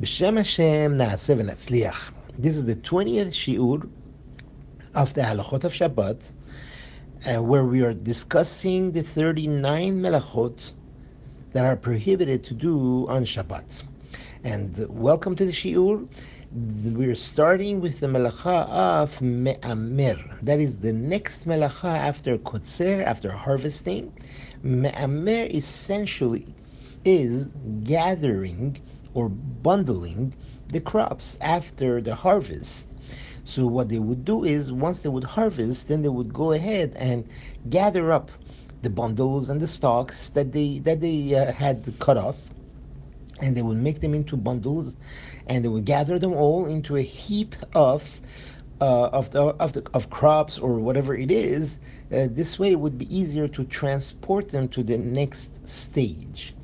B'Shem Hashem Na'aseh v'Natzliach. This is the 20th Shiur of the Halachot of Shabbat, uh, where we are discussing the 39 Melachot that are prohibited to do on Shabbat. And welcome to the Shiur. We're starting with the Melacha of Me'amer. That is the next Melacha after Kotzer, after harvesting. Me'amer essentially is gathering or bundling the crops after the harvest. So what they would do is once they would harvest, then they would go ahead and gather up the bundles and the stalks that they that they uh, had cut off, and they would make them into bundles, and they would gather them all into a heap of uh, of the of the of crops or whatever it is. Uh, this way, it would be easier to transport them to the next stage.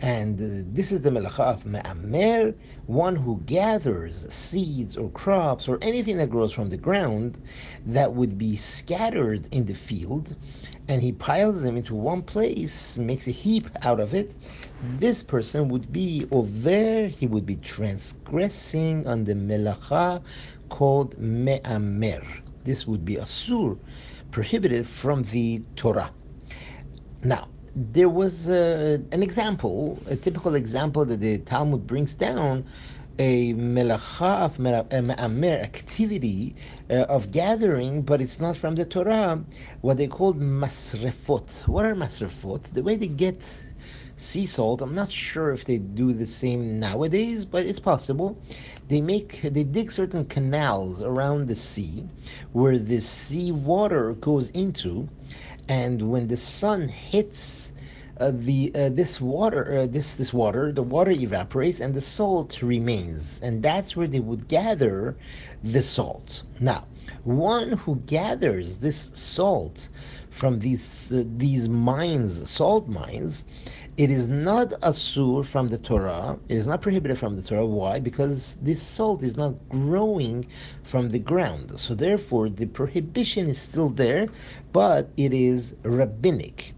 And uh, this is the melacha of me'amer, one who gathers seeds or crops or anything that grows from the ground that would be scattered in the field, and he piles them into one place, makes a heap out of it. This person would be over, he would be transgressing on the melacha called me'amer. This would be asur, prohibited from the Torah. Now, there was uh, an example, a typical example that the Talmud brings down, a melacha of me'amer activity uh, of gathering, but it's not from the Torah, what they call masrefot. What are masrefot? The way they get sea salt, I'm not sure if they do the same nowadays, but it's possible. They make, they dig certain canals around the sea where the sea water goes into, and when the sun hits uh, the uh, this water uh, this this water the water evaporates and the salt remains. And that's where they would gather the salt. Now one who gathers this salt from these uh, these mines salt mines it is not asur from the Torah. It is not prohibited from the Torah. Why? Because this salt is not growing from the ground. So therefore, the prohibition is still there, but it is rabbinic.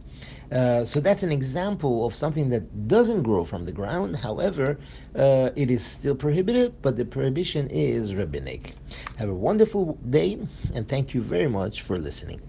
Uh, so that's an example of something that doesn't grow from the ground. However, uh, it is still prohibited, but the prohibition is rabbinic. Have a wonderful day, and thank you very much for listening.